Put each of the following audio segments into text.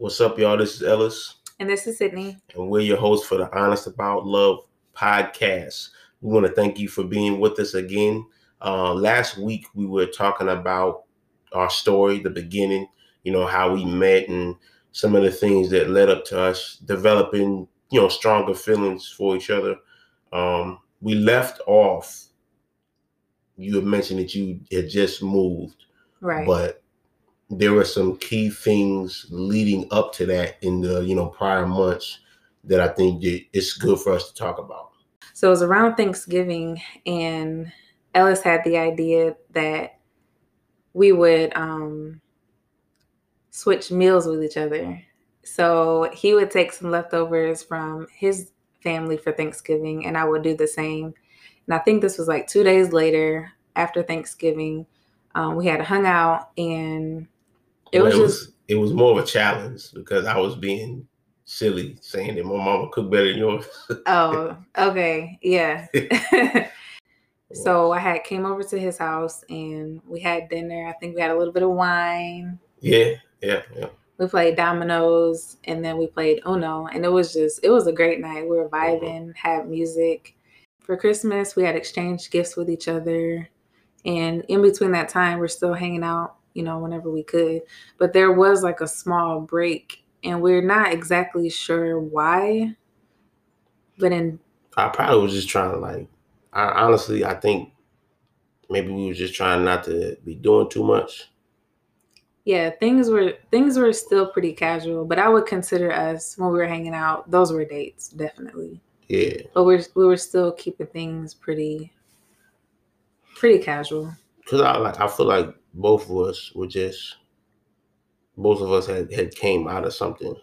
What's up, y'all? This is Ellis. And this is Sydney. And we're your hosts for the Honest About Love podcast. We want to thank you for being with us again. Uh, last week, we were talking about our story, the beginning, you know, how we met and some of the things that led up to us developing, you know, stronger feelings for each other. Um, we left off, you had mentioned that you had just moved. Right. But there were some key things leading up to that in the you know prior months that I think it's good for us to talk about. So it was around Thanksgiving, and Ellis had the idea that we would um, switch meals with each other. So he would take some leftovers from his family for Thanksgiving, and I would do the same. And I think this was like two days later after Thanksgiving. Um, we had hung out, and it Well, was just it was more of a challenge because I was being silly saying that my mama cooked better than yours. oh okay yeah. so I had came over to his house, and we had dinner. I think we had a little bit of wine. yeah, yeah, yeah. we played dominoes and then we played uno and it was just it was a great night we were uh-huh. vibing had music for christmas we had exchanged gifts with each other and in between that time we're still hanging out you know whenever we could but there was like a small break and we're not exactly sure why but in I probably was just trying to like. I honestly, I think maybe we were just trying not to be doing too much. yeah things were things were still pretty casual but i would consider us when we were hanging out those were dates definitely Yeah, but we're we were still keeping things pretty pretty casual. because I like. I feel like both of us were just. Both of us had had came out of something.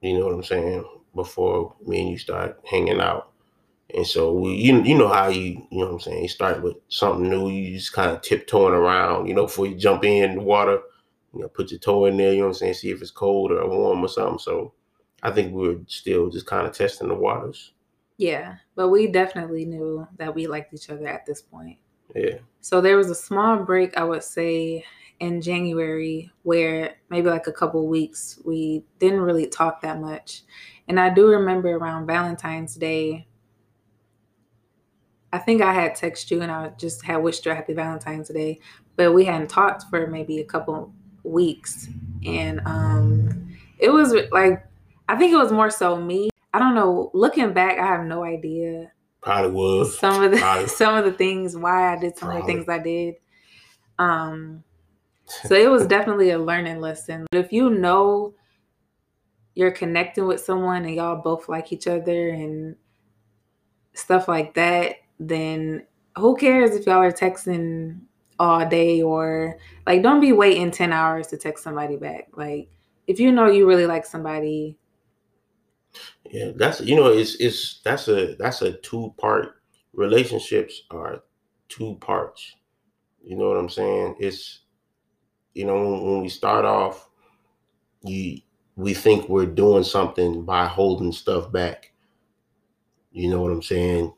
You know what I'm saying? Before me and you start hanging out. And so we you you know how you you know what I'm saying, you start with something new, you just kind of tiptoeing around, you know, before you jump in the water, you know, put your toe in there, you know what I'm saying, see if it's cold or warm or something. So I think we were still just kind of testing the waters. Yeah, but we definitely knew that we liked each other at this point. Yeah. So there was a small break, I would say, in January where maybe like a couple weeks we didn't really talk that much. And I do remember around Valentine's Day, I think I had texted you and I just had wished you a happy Valentine's Day, but we hadn't talked for maybe a couple weeks. And um it was like I think it was more so me. I don't know. Looking back, I have no idea Probably was. some of the Probably. some of the things why I did some of the things I did. Um so it was definitely a learning lesson. But if you know you're connecting with someone and y'all both like each other and stuff like that, then who cares if y'all are texting all day or like don't be waiting 10 hours to text somebody back. Like if you know you really like somebody, Yeah, that's you know, it's it's that's a that's a two part relationships are two parts. You know what I'm saying? It's you know when, when we start off, you we think we're doing something by holding stuff back. You know what I'm saying?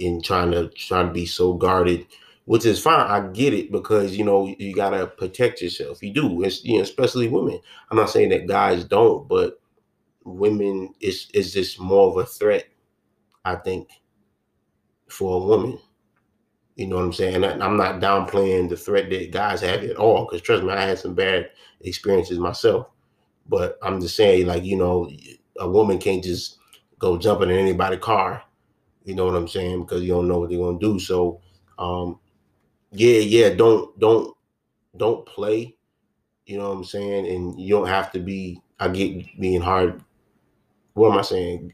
And trying to trying to be so guarded, which is fine. I get it because you know you gotta protect yourself. You do, it's you know, especially women. I'm not saying that guys don't, but women is is just more of a threat, I think, for a woman. You know what I'm saying? And I'm not downplaying the threat that guys have at all, because trust me, I had some bad experiences myself. But I'm just saying, like, you know, a woman can't just go jumping in anybody's car. You know what I'm saying? Because you don't know what they're gonna do. So, um, yeah, yeah, don't don't don't play. You know what I'm saying? And you don't have to be. I get being hard. What am I saying?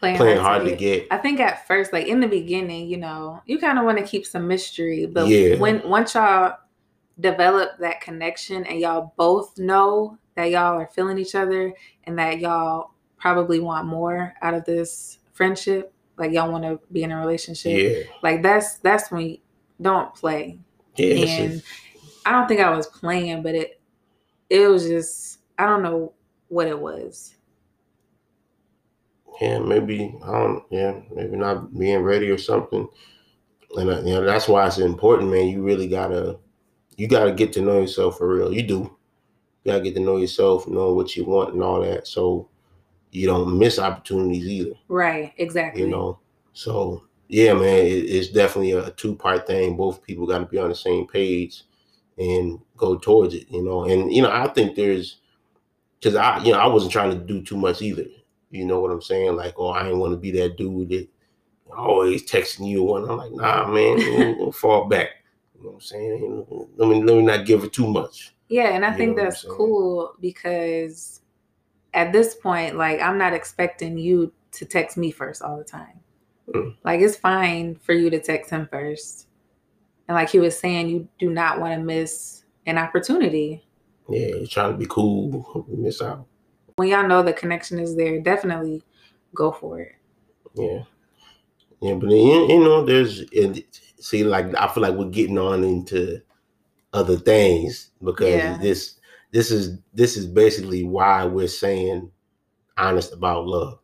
playing, Playing hard hard to to get. get. I think at first, like in the beginning, you know, you kind of want to keep some mystery, but Yeah. when once y'all develop that connection and y'all both know that y'all are feeling each other and that y'all probably want more out of this friendship, like y'all want to be in a relationship, Yeah, like that's that's when you don't play. yeah. and I don't think I was playing, but it it was just I don't know what it was. Yeah, maybe I don't. Yeah, maybe not being ready or something. And uh, you know that's why it's important, man. You really gotta, you gotta get to know yourself for real. You do. You gotta get to know yourself, know what you want and all that. So you don't miss opportunities either. Right. Exactly. You know. So yeah, man, it, it's definitely a two part thing. Both people got to be on the same page and go towards it. You know, and you know, I think there's because I, you know, I wasn't trying to do too much either. You know what I'm saying? Like, oh, I ain't want to be that dude that always texting you one. I'm like, nah, man, fall back. You know what I'm saying? Let me let me not give it too much. Yeah, and I you think that's cool because at this point, like I'm not expecting you to text me first all the time. Mm. Like it's fine for you to text him first. And like he was saying, you do not want to miss an opportunity. Yeah, you're trying to be cool, miss out. When y'all know the connection is there, definitely go for it. Yeah. Yeah, but you, you know, there's and see, like I feel like we're getting on into other things because yeah. this this is this is basically why we're saying honest about love.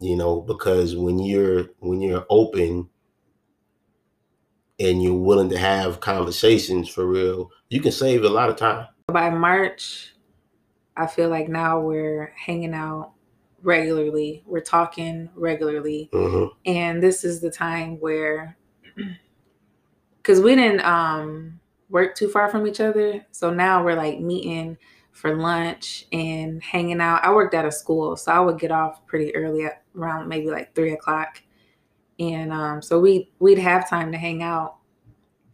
You know, because when you're when you're open and you're willing to have conversations for real, you can save a lot of time. By March, I feel like now we're hanging out regularly. We're talking regularly. Mm-hmm. And this is the time where because we didn't um work too far from each other. So now we're like meeting for lunch and hanging out. I worked at a school, so I would get off pretty early at around maybe like three o'clock. And um, so we we'd have time to hang out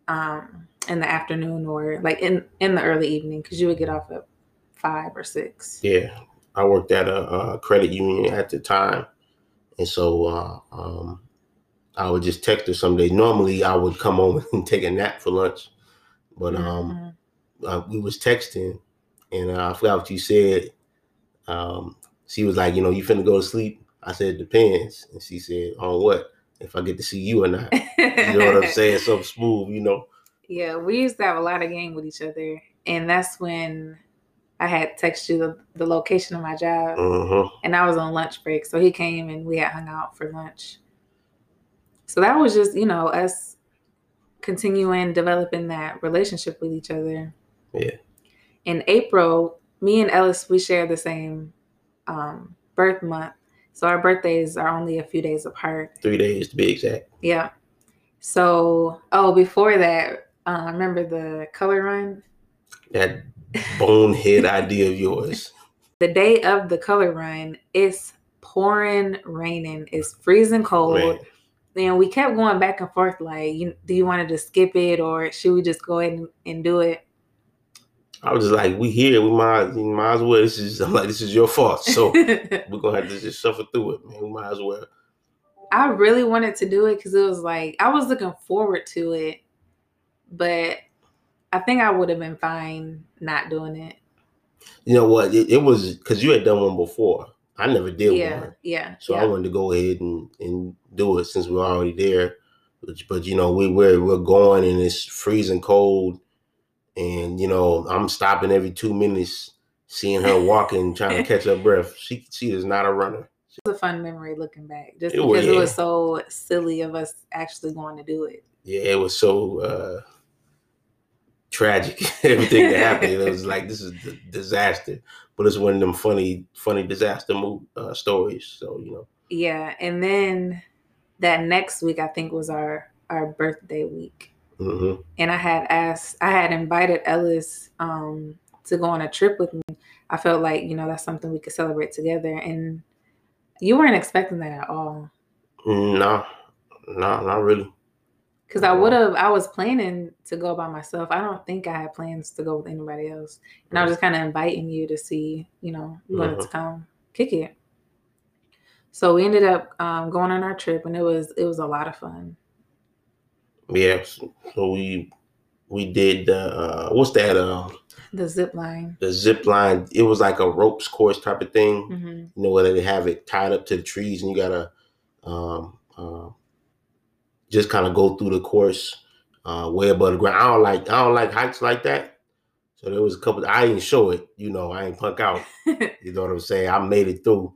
um, in the afternoon or like in in the early evening because you would get off at five or six. Yeah, I worked at a, a credit union at the time, and so uh, um, I would just text her some days. Normally, I would come home and take a nap for lunch, but um, mm-hmm. uh, we was texting, and uh, I forgot what you said. Um, she was like, "You know, you finna go to sleep." I said, "Depends," and she said, "On what? If I get to see you or not?" you know what I'm saying? So smooth, you know. Yeah, we used to have a lot of game with each other, and that's when I had texted you the, the location of my job, uh-huh. and I was on lunch break. So he came and we had hung out for lunch. So that was just, you know, us continuing developing that relationship with each other. Yeah. In April, me and Ellis, we share the same um, birth month. So our birthdays are only a few days apart. Three days to be exact. Yeah. So, oh, before that, uh, remember the color run? That bonehead idea of yours. The day of the color run, it's pouring, raining, it's freezing cold. Man. And we kept going back and forth, like, you, do you want to just skip it or should we just go ahead and, and do it? I was just like, we here, we might, we might as well. This is I'm like, this is your fault, so we're gonna have to just suffer through it, man. We might as well. I really wanted to do it because it was like I was looking forward to it, but I think I would have been fine not doing it. You know what? It, it was because you had done one before. I never did yeah, one. Yeah. So yeah. I wanted to go ahead and, and do it since we're already there. But, but you know, we we're we're going and it's freezing cold. And you know, I'm stopping every two minutes, seeing her walking, trying to catch her breath. She she is not a runner. It was a fun memory looking back, just it because was, yeah. it was so silly of us actually going to do it. Yeah, it was so uh tragic everything that happened. It was like this is a disaster, but it's one of them funny, funny disaster move, uh, stories. So you know. Yeah, and then that next week I think was our our birthday week, mm-hmm. and I had asked, I had invited Ellis um, to go on a trip with me. I felt like you know that's something we could celebrate together, and you weren't expecting that at all. No, no, not really. Because I would have, I was planning to go by myself. I don't think I had plans to go with anybody else. And I was just kind of inviting you to see, you know, you wanted to mm-hmm. come kick it. So we ended up um, going on our trip, and it was it was a lot of fun. Yeah, so we we did the uh, what's that? Uh, the zip line. The zip line. It was like a ropes course type of thing. Mm-hmm. You know where they have it tied up to the trees, and you gotta um, uh, just kind of go through the course uh, way above the ground. I don't like I don't like heights like that. So there was a couple. I didn't show it, you know. I ain't punk out. you know what I'm saying? I made it through,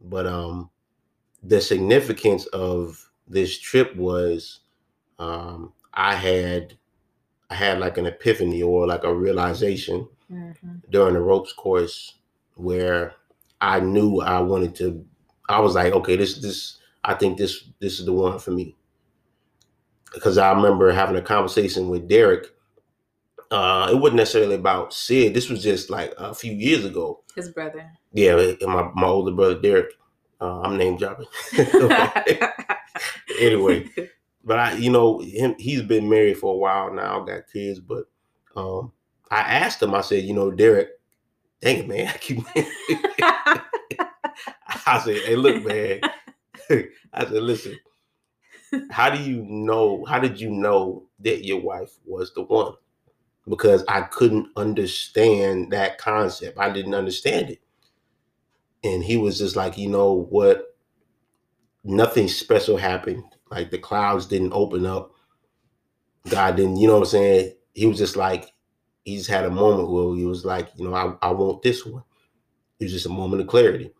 but um, the significance of this trip was um, I had I had like an epiphany or like a realization Mhm. during the ropes course where I knew I wanted to. I was like, okay, this this I think this this is the one for me because I remember having a conversation with Derek. Uh, it wasn't necessarily about Sid. This was just like a few years ago. His brother. Yeah, my my older brother Derek. Uh, I'm name dropping. anyway, but I, you know, him. He's been married for a while now, got kids. But um, I asked him. I said, you know, Derek, dang it, man, I keep. I said, hey, look, man. I said, listen. How do you know? How did you know that your wife was the one? Because I couldn't understand that concept. I didn't understand it. And he was just like, you know what? Nothing special happened. Like the clouds didn't open up. God didn't, you know what I'm saying? He was just like, he just had a moment where he was like, you know, I, I want this one. It was just a moment of clarity.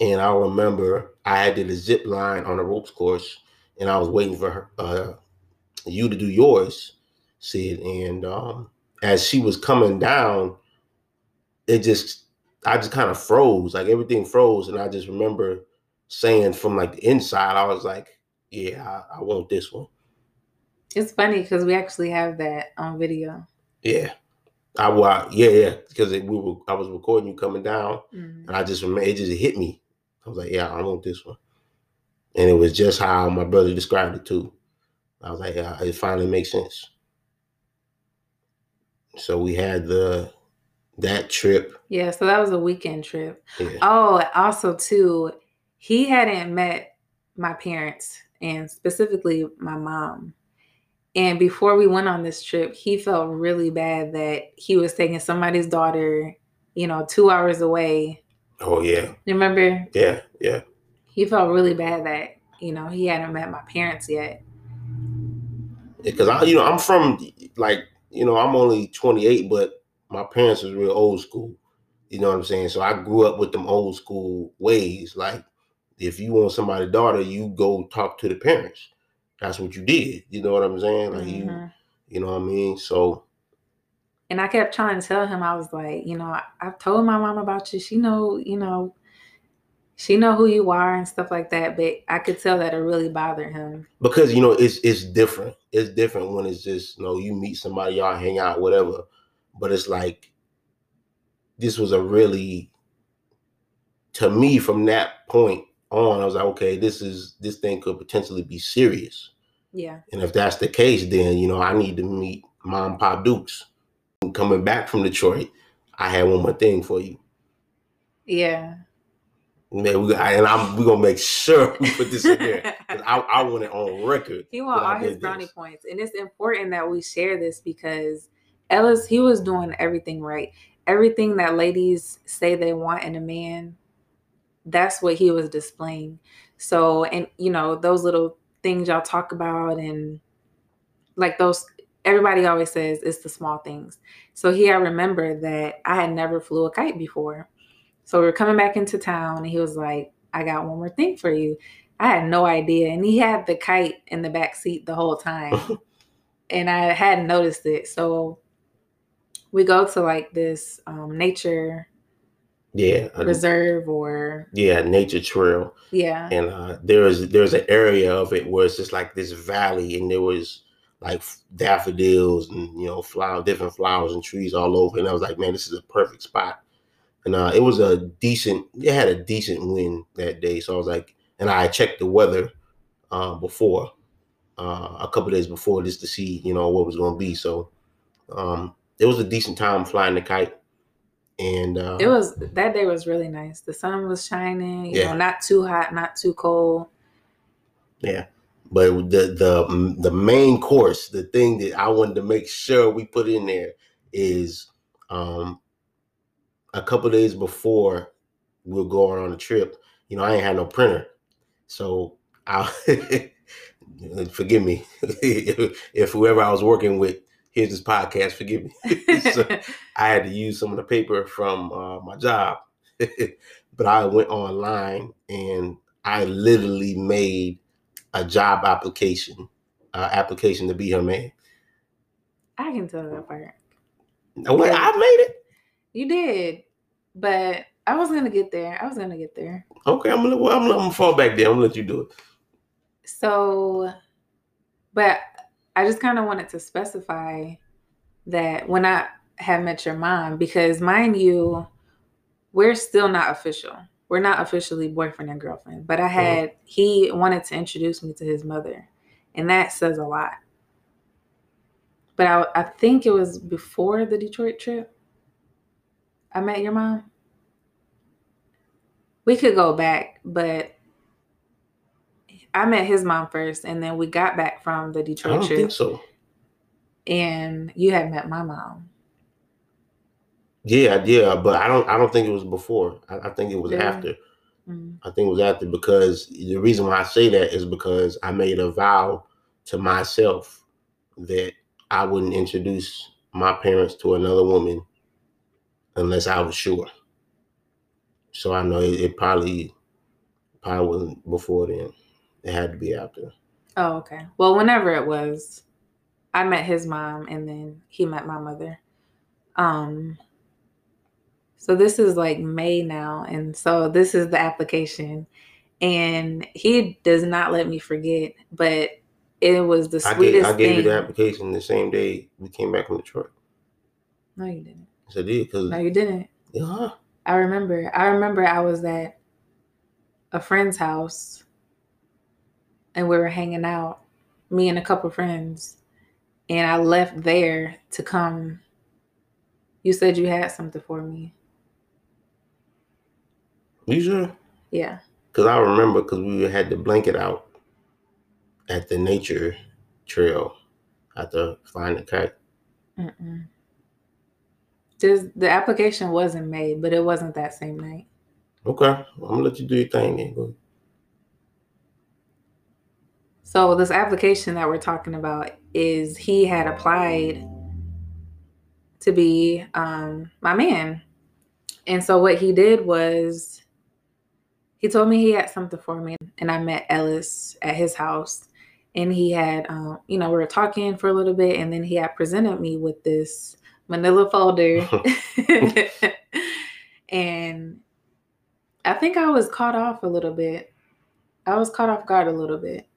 And I remember I did a zip line on a ropes course, and I was waiting for her, uh, you to do yours, Sid. And um, as she was coming down, it just, I just kind of froze, like everything froze, and I just remember saying from like the inside, I was like, yeah, I, I want this one. It's funny because we actually have that on video. Yeah. I wa yeah, yeah, because we were I was recording you coming down, Mhm. and I just remember it just hit me. I was like, yeah, I want this one, and it was just how my brother described it too. I was like, yeah, it finally makes sense. So we had the that trip. Yeah, so that was a weekend trip. Yeah, Oh, also too, he hadn't met my parents and specifically my mom. And before we went on this trip, he felt really bad that he was taking somebody's daughter, you know, two hours away. oh yeah, Remember? yeah, yeah. He felt really bad that, you know, he hadn't met my parents yet. Because I, you know, I'm from like, you know, I'm only 28, but my parents was real old school. You know what I'm saying? So I grew up with them old school ways. Like, if you want somebody's daughter, you go talk to the parents. That's what you did. You know what I'm saying? Like you, Mhm. you know what I mean? So And I kept trying to tell him, I was like, you know, I, I've told my mom about you. She know, you know, she know who you are and stuff like that. But I could tell that it really bothered him. because you know it's it's different. It's different when it's just you know you meet somebody, y'all hang out, whatever. But it's like this was a really to me from that point on, I was like, okay, this is this thing could potentially be serious. Yeah. And if that's the case, then you know I need to meet Mom Pop Dukes. Coming back from Detroit, I had one more thing for you. Yeah. Man, we, and I'm we're gonna make sure we put this in there. 'Cause I, I want it on record. he want all his brownie this. points. And it's important that we share this because Ellis, he was doing everything right. Everything that ladies say they want in a man, that's what he was displaying. So, and you know, those little things y'all talk about and like those everybody always says it's the small things. So here I remember that I had never flew a kite before. So we were coming back into town and he was like, I got one more thing for you. I had no idea. And he had the kite in the back seat the whole time. and I hadn't noticed it. So we go to like this um, nature Yeah, a- reserve or yeah, nature trail. yeah. and uh, there is there's an area of it where it's just like this valley, and there was like daffodils and you know flower different flowers and trees all over, and I was like, man, this is a perfect spot. And uh, it was a decent, it had a decent wind that day, so I was like, and I checked the weather uh, before uh, a couple days before just to see you know what was going to be. So um, it was a decent time flying the kite, and uh, It was that day was really nice. The sun was shining, you Yeah. know, not too hot, not too cold. Yeah. But the the the main course, the thing that I wanted to make sure we put in there is um a couple days before we we're going on a trip, you know, I ain't had no printer. So I forgive me if, whoever I was working with hears this podcast, forgive me. So, I had to use some of the paper from uh, my job, but I went online and I literally made a job application, uh, application to be her man. I can tell that part. No, wait, I made it. You did, but I was gonna get there. I was gonna get there. Okay, I'm gonna, well, I'm, gonna- I'm gonna fall back there. I'm gonna let you do it. So, but I just kind of wanted to specify that when I had met your mom, because mind you, we're still not official. We're not officially boyfriend and girlfriend, but I mm-hmm. had, he wanted to introduce me to his mother, and that says a lot. But I, I think it was before the Detroit trip. I met your mom. We could go back, but I met his mom first, and then we got back from the Detroit I don't trip, think so. and you had met my mom. Yeah, yeah, but I don't. I don't think it was before. I, I think it was Really? after. Mm. I think it was after because the reason why I say that is because I made a vow to myself that I wouldn't introduce my parents to another woman unless I was sure. So I know it, it probably probably wasn't before then. It had to be after. Oh, okay. Well, whenever it was, I met his mom, and then he met my mother. Um. So this is like May now, and so this is the application, and he does not let me forget. But it was the I gave sweetest I gave thing. you the application the same day we came back from Detroit. No, you didn't. Yes, I did because No, you didn't. yeah, I remember. I remember I was at a friend's house and we were hanging out, me and a couple friends, and I left there to come. You said you had something for me. you sure? Yeah. Because I remember because we had the blanket out at the nature trail after flying the kite. Mm-mm. Just the application wasn't made, but it wasn't that same night. Okay, I'm gonna let you do your thing then. So this application that we're talking about is he had applied to be um, my man, and so what he did was he told me he had something for me, and I met Ellis at his house, and he had um, you know we were talking for a little bit, and then he had presented me with this Manila folder, and I think I was caught off a little bit. I was caught off guard a little bit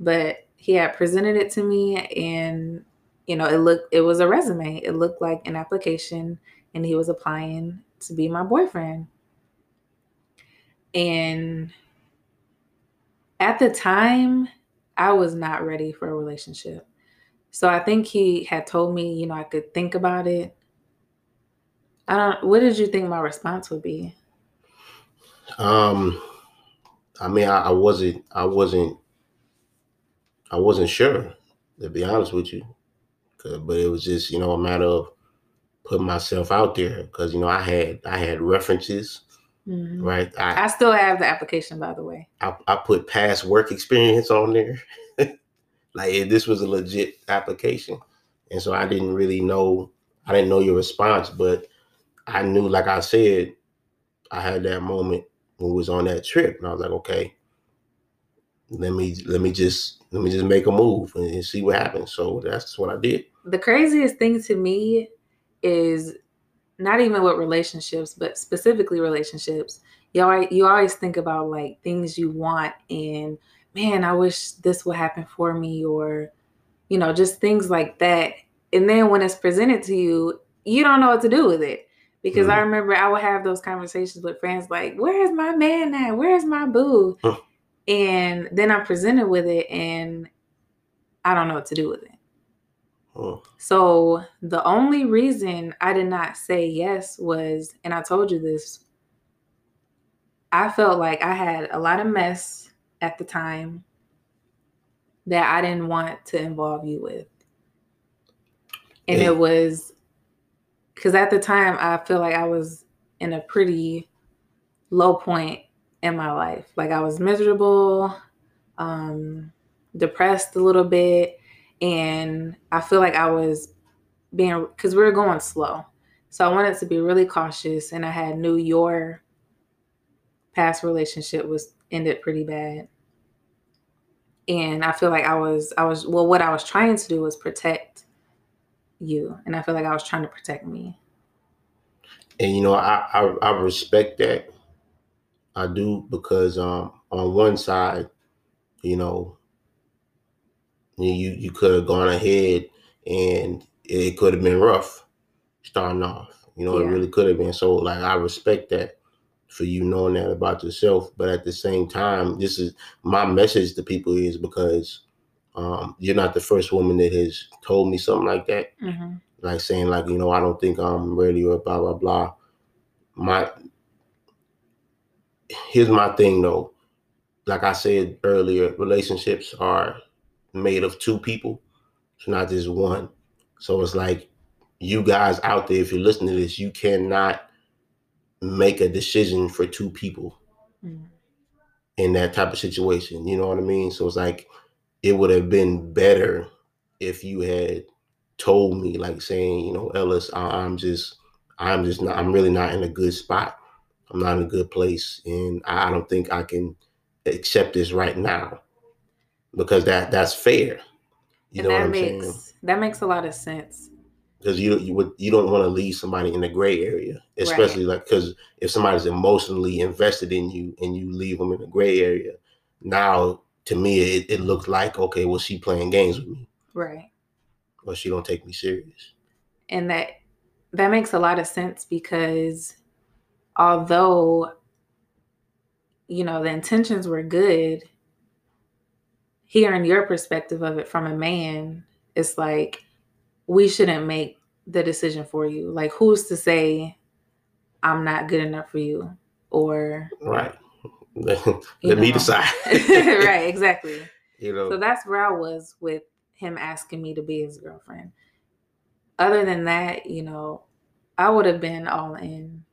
but he had presented it to me and you know it looked it was a resume. It looked like an application and he was applying to be my boyfriend. And at the time i was not ready for a relationship so i think he had told me you know i could think about it i don't what did you think my response would be Um, I mean, I, I wasn't, I wasn't, I wasn't sure to be honest with you, but it was just you know a matter of putting myself out there because you know I had I had references, Mhm. right? I i still have the application by the way I, I put past work experience on there. like this was a legit application. And so I didn't really know I didn't know your response, but I knew, like I said, I had that moment when we was on that trip. And I was like, okay, let me let me just let me just make a move and, and see what happens. So that's what I did. the craziest thing to me is not even with relationships, but specifically relationships. You always, you always think about like things you want and man, I wish this would happen for me or you know, just things like that. And then when it's presented to you, you don't know what to do with it. Because I Mhm. remember I would have those conversations with friends like, Where's my man at? Where's my boo? And then I'm presented with it and I don't know what to do with it. Oh, So the only reason I did not say yes was, and I told you this, I felt like I had a lot of mess at the time that I didn't want to involve you with. And Yeah. it was because at the time I feel like I was in a pretty low point in my life. Like I was miserable, um, depressed a little bit, and I feel like I was being because we were going slow. So I wanted to be really cautious, and I had knew your past relationship was ended pretty bad, and I feel like I was I was well. What I was trying to do was protect you. And I feel like I was trying to protect me. And you know, I I, I respect that. I do because um on one side, you know, you you could have gone ahead and it could have been rough starting off. You know, yeah. it really could have been. So like I respect that for you knowing that about yourself. But at the same time, this is my message to people is because um, you're not the first woman that has told me something like that. Mm-hmm. Like saying like, you know, I don't think I'm ready or blah blah blah. My here's my thing though. Like I said earlier, relationships are made of two people. It's not just one. So it's like you guys out there, if you're listening to this, you cannot make a decision for two people mm. in that type of situation. You know what I mean? So it's like it would have been better if you had told me, like saying, you know, Ellis, I'm just, I'm just not, I'm really not in a good spot. I'm not in a good place, and I don't think I can accept this right now because that that's fair. You and know that makes saying? that makes a lot of sense because you you would you don't want to leave somebody in the gray area, especially right. like because if somebody's emotionally invested in you and you leave them in the gray area, now to me it, it looks like okay, well she playing games with me, right? Or she don't take me serious, and that that makes a lot of sense because although you know the intentions were good, hearing your perspective of it from a man, it's like we shouldn't make the decision for you. Like, who's to say I'm not good enough for you? Or right. Let know. me decide. right, exactly. You know. So that's where I was with him asking me to be his girlfriend. Other than that, you know, I would have been all in.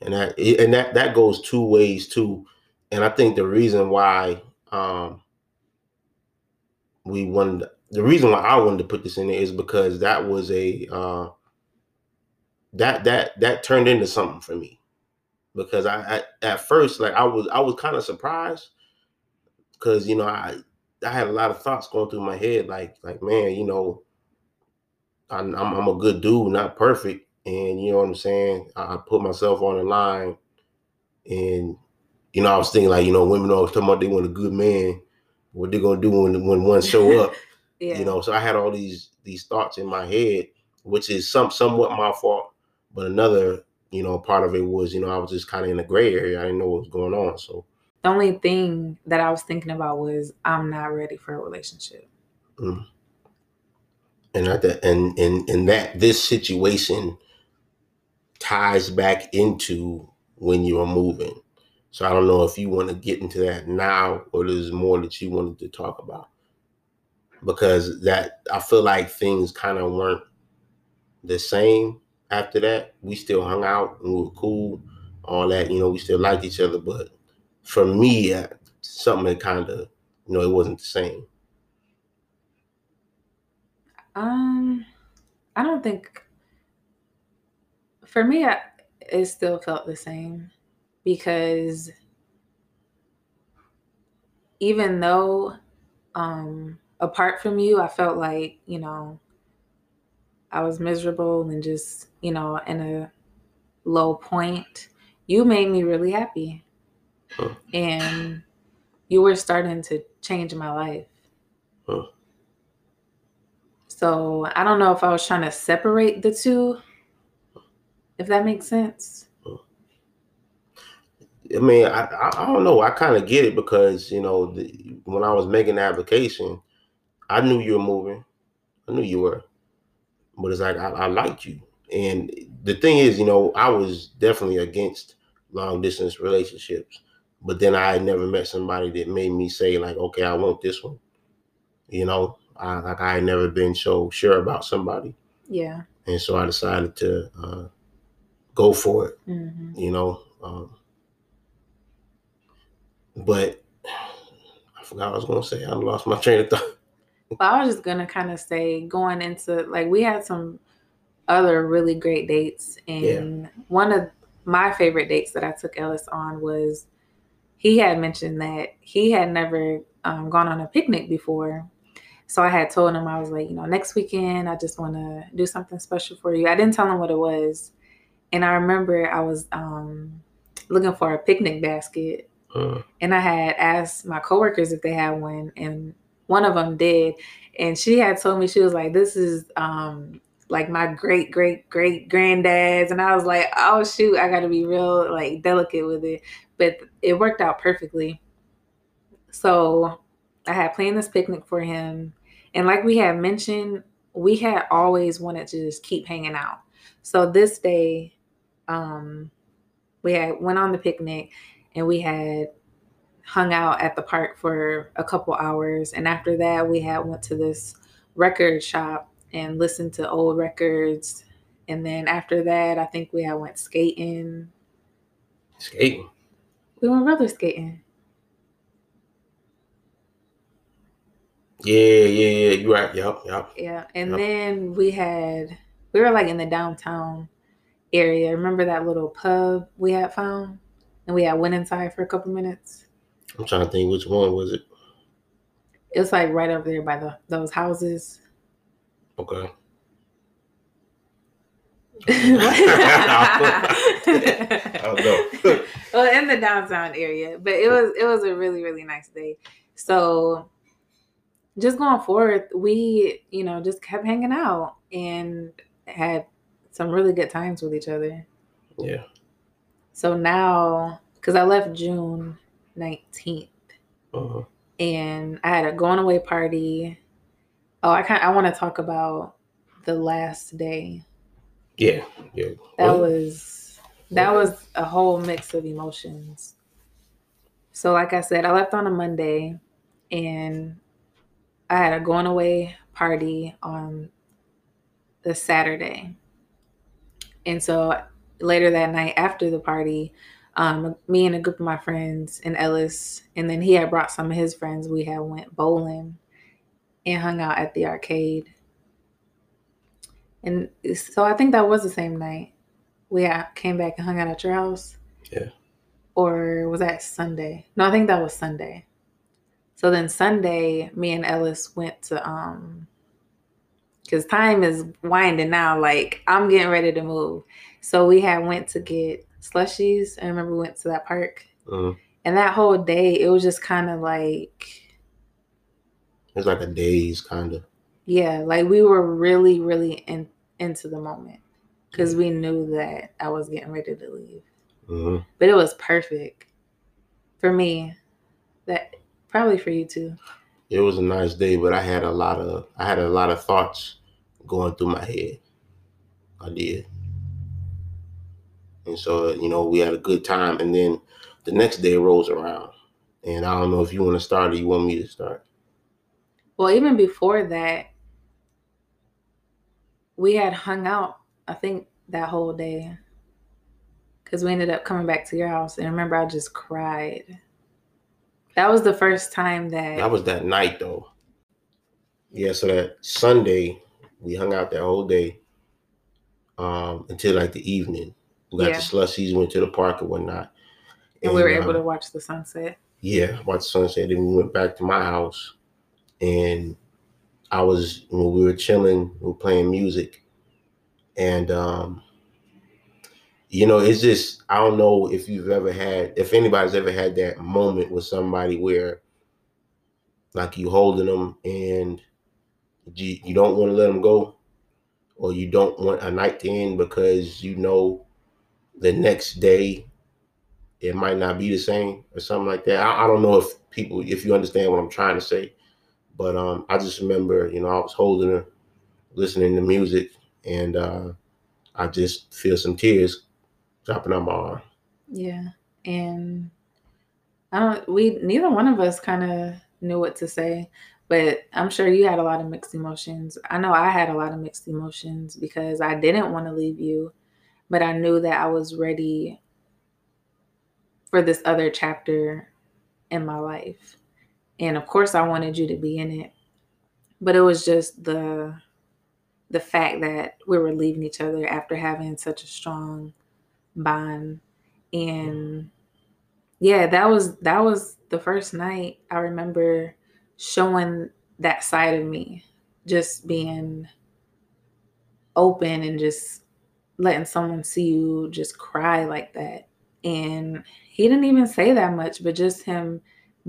And that and that that goes two ways too. And I think the reason why um we wanted the reason why I wanted to put this in there is because that was a uh, that that that turned into something for me. Because I, I at first like I was I was kind of surprised. Because you know I I had a lot of thoughts going through my head like like man you know I'm I'm, a good dude not perfect. And you know what I'm saying? I, I put myself on the line. And you know I was thinking like you know women always talking about they want a good man what they're gonna do when when one show up Yeah. You know, so I had all these these thoughts in my head, which is some somewhat my fault, but another, you know, part of it was, you know, I was just kind of in a gray area. I didn't know what was going on. So the only thing that I was thinking about was I'm not ready for a relationship. Mm. And I that and and and that this situation ties back into when you are moving. So I don't know if you want to get into that now or there's more that you wanted to talk about because that I feel like things kind of weren't the same after that. We still hung out and we were cool, all that, you know, we still liked each other. But for me, something that kind of, you know, it wasn't the same. Um, I don't think for me, I, it still felt the same because even though um apart from you, I felt like, you know, I was miserable and just, you know, in a low point. You made me really happy. Huh. And you were starting to change my life. Huh. So I don't know if I was trying to separate the two, if that makes sense. I mean, I, I don't know. I kind of get it because, you know, the, when I was making the application, I knew you were moving. I knew you were. But it's like I, I liked you. And the thing is, you know, I was definitely against long distance relationships. But then I had never met somebody that made me say, like, okay, I want this one. You know, I like I had never been so sure about somebody. Yeah. And so I decided to uh, go for it. Mm-hmm. You know. Um, but I forgot what I was gonna say. I lost my train of thought. But I was just gonna kind of say going into like we had some other really great dates, and yeah. one of my favorite dates that I took Ellis on was he had mentioned that he had never um, gone on a picnic before, So I had told him I was like, you know, next weekend I just want to do something special for you. I didn't tell him what it was, and I remember I was um, looking for a picnic basket, Uh, and I had asked my coworkers if they had one, and one of them did, and she had told me she was like, "This is um, like my great great great granddad's," and I was like, "Oh shoot, I got to be real like delicate with it," but it worked out perfectly. So I had planned this picnic for him, and like we had mentioned, we had always wanted to just keep hanging out. So this day, um, we had went on the picnic, and we had hung out at the park for a couple hours and after that we had went to this record shop and listened to old records and then after that i think we had went skating skating. we went roller skating Yeah, yeah, yeah. You're right. Yep, yep. yeah and Yep. then we had we were like in the downtown area remember that little pub we had found and we had went inside for a couple minutes I'm trying to think which one was it. it was like right over there by the those houses Okay. I don't know. well, in the downtown area, but it was it was a really really nice day. So, just going forward, we you know just kept hanging out and had some really good times with each other. Yeah. So now, because I left June nineteenth, Uh-huh. and I had a going away party. Oh, I kind I want to talk about the last day. Yeah. Yeah. That was that was a whole mix of emotions. So like I said, I left on a Monday and I had a going away party on the Saturday. And so later that night after the party, um, me and a group of my friends in Ellis, and then he had brought some of his friends. We had went bowling and hung out at the arcade. And so I think that was the same night. We came back and hung out at your house. Yeah. Or was that Sunday? No, I think that was Sunday. So then Sunday, me and Ellis went to um because time is winding now. Like I'm getting ready to move. So we had went to get slushies. I remember we went to that park. Mhm. And that whole day, it was just kind of like It's like a daze kind of. Yeah, like we were really, really in, into the moment because we knew that I was getting ready to leave. hmm But it was perfect for me. That probably for you too. It was a nice day, but I had a lot of I had a lot of thoughts going through my head. I did. And so, you know, we had a good time. And then the next day rolls around. And I don't know if you want to start or you want me to start. Well, even before that, we had hung out. I think that whole day because we ended up coming back to your house. And I remember, I just cried. That was the first time that. That was that night though. Yeah, so that Sunday we hung out that whole day um until like the evening. We got Yeah. the slushies, went to the park and whatnot. and we were able to watch the sunset. yeah, watched sunset. Then we went back to my house, and I was when we were chilling, we were playing music, and um, you know, it's just I don't know if you've ever had, if anybody's ever had that moment with somebody where, like, you holding them and you, you don't want to let them go, or you don't want a night to end because you know the next day it might not be the same or something like that. I, I don't know if people, if you understand what I'm trying to say, but um, I just remember, you know, I was holding her, listening to music, and uh, I just feel some tears dropping on my arm. Yeah. And I don't, we, neither one of us kind of knew what to say, but I'm sure you had a lot of mixed emotions. I know I had a lot of mixed emotions because I didn't want to leave you, but I knew that I was ready for this other chapter in my life. And of course, I wanted you to be in it, but it was just the, the fact that we were leaving each other after having such a strong bond and yeah that was that was the first night i remember showing that side of me, just being open and just letting someone see you just cry like that. And he didn't even say that much, but just him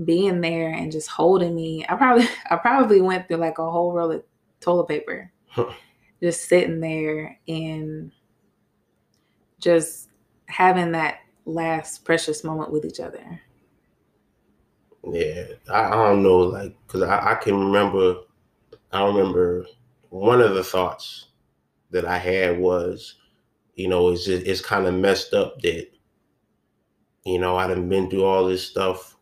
being there and just holding me. I probably I probably went through like a whole roll of toilet paper. Just sitting there and just having that last precious moment with each other. Yeah, I, I don't know, like, cause I, I can remember, I remember one of the thoughts that I had was, you know, it's just, it's kind of messed up that, you know, I done been through all this stuff.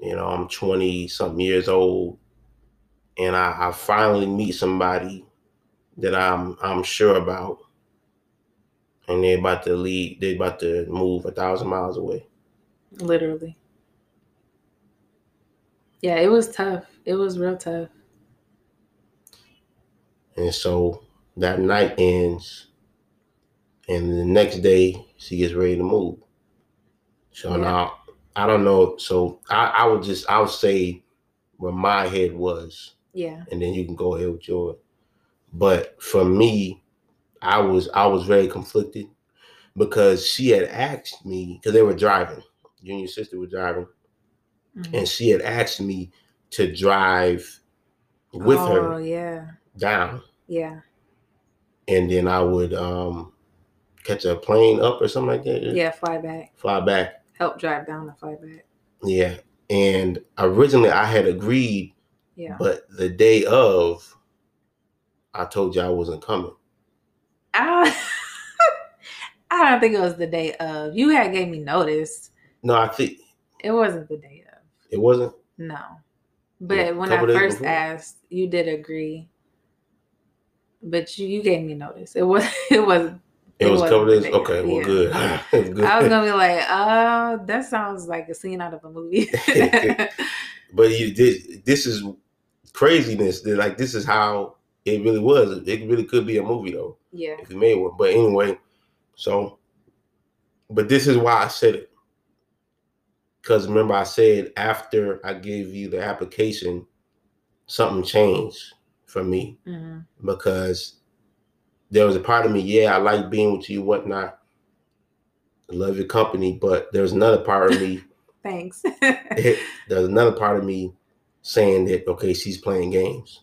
You know, I'm 20 something years old, and I, I finally meet somebody that I'm I'm sure about, and they're about to leave. They're about to move a thousand miles away. Literally. Yeah, it was tough. It was real tough. And so that night ends, and the next day she gets ready to move. So yeah. now I don't know. So I, I would just I would say where my head was. Yeah. And then you can go ahead with yours. But for me, I was I was very conflicted because she had asked me because they were driving. You and your sister were driving, mm-hmm. and she had asked me to drive with oh, her. Yeah. Down. Yeah. And then I would um catch a plane up or something like that. Yeah, fly back. Fly back. Help drive down the fly back. Yeah. And originally I had agreed. Yeah. But the day of, I told you I wasn't coming. I, I don't think it was the day of. You had gave me notice. No, I think it wasn't the day of. It wasn't. No, but yeah, when I first asked, you did agree. But you, you gave me notice. It was it was it, it was a couple days. Okay, well, yeah. good. good. I was gonna be like, uh, that sounds like a scene out of a movie. but you did. This is craziness. Like this is how it really was. It really could be a movie though. Yeah. If you made one. But anyway, so but this is why I said it. Because remember I said after I gave you the application, something changed for me. Mm-hmm. Because there was a part of me, yeah, I like being with you, whatnot. I love your company, but there's another part of me. Thanks. there's another part of me saying that okay, she's playing games.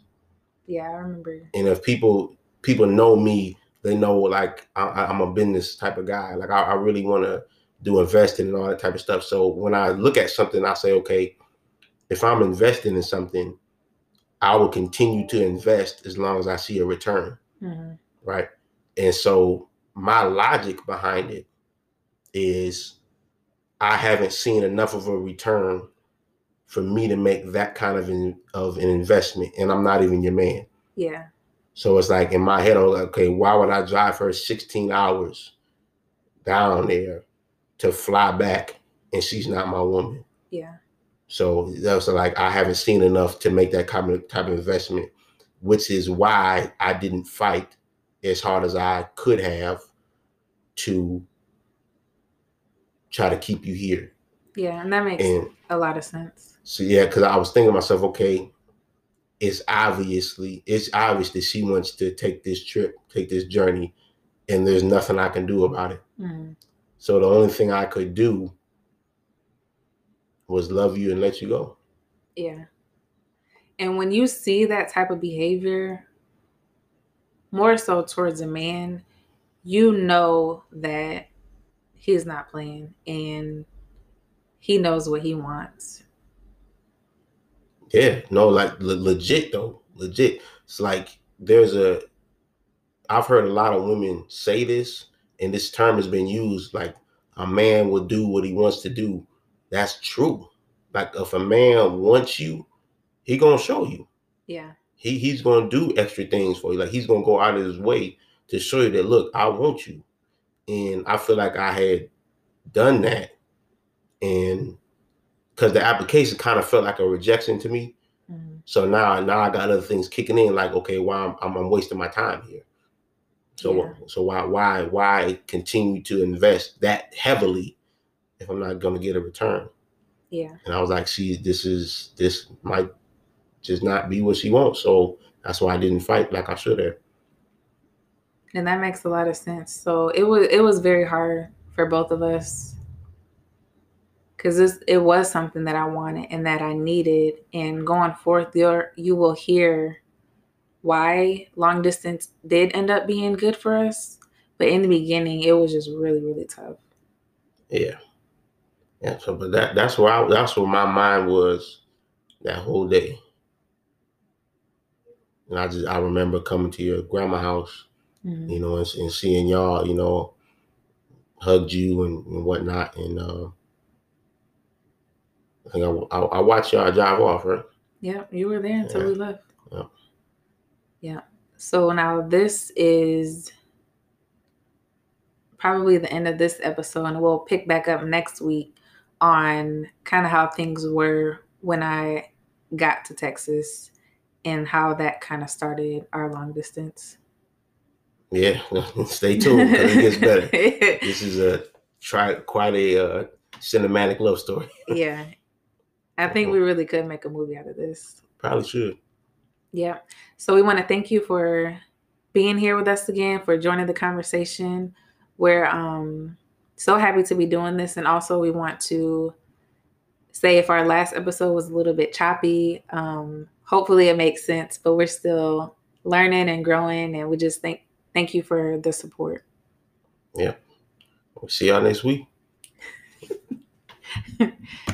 Yeah, I remember. And if people people know me, they know like I, am a business type of guy. Like I, I really want to do investing and all that type of stuff. So when I look at something, I say, okay, if I'm investing in something, I will continue to invest as long as I see a return. Mm-hmm. Right. And so my logic behind it is I haven't seen enough of a return for me to make that kind of an, of an investment, and I'm not even your man. Yeah. So it's like in my head, I was like, okay, why would I drive her 16 hours down there to fly back, and she's not my woman? Yeah. So that's like I haven't seen enough to make that kind of type of investment, which is why I didn't fight as hard as I could have to try to keep you here. Yeah, and that makes and, a lot of sense. So yeah, because I was thinking to myself, okay, it's obviously it's obvious that she wants to take this trip, take this journey, and there's nothing I can do about it. Mm-hmm. So the only thing I could do was love you and let you go. Yeah. And when you see that type of behavior, more so towards a man, you know that he's not playing and he knows what he wants. Yeah, no, like le- legit though, legit. It's like there's a. I've heard a lot of women say this, and this term has been used like a man will do what he wants to do. That's true. Like if a man wants you, he gonna show you. Yeah. He he's gonna do extra things for you. Like he's gonna go out of his way to show you that look, I want you. And I feel like I had done that. And because the application kind of felt like a rejection to me. Mm-hmm. So now, now I got other things kicking in. Like, okay, why well, I'm, I'm, wasting my time here. So, yeah. so why, why, why continue to invest that heavily if I'm not going to get a return? Yeah. And I was like, see, this is this might just not be what she wants. So that's why I didn't fight like I should have. And that makes a lot of sense. So it was it was very hard for both of us because it was something that I wanted and that I needed. And going forth, there you will hear why long distance did end up being good for us. But in the beginning, it was just really, really tough. Yeah, yeah. So, but that that's where I, that's where my mind was that whole day. And I just I remember coming to your grandma house, mm-hmm. you know, and, and, seeing y'all, you know, hugged you and, and whatnot, and. Uh, I think I, I, I watched y'all drive off, right? Yeah, you were there until yeah. we left. Yeah. Yeah. So now this is probably the end of this episode, and we'll pick back up next week on kind of how things were when I got to Texas and how that kind of started our long distance. Yeah, stay tuned because it gets better. this is a try quite a uh, cinematic love story. yeah, I think we really could make a movie out of this. Probably should. Yeah. So we want to thank you for being here with us again, for joining the conversation. We're um so happy to be doing this. And also we want to say if our last episode was a little bit choppy, um, hopefully it makes sense, but we're still learning and growing and we just thank thank you for the support. Yeah. We'll see y'all next week.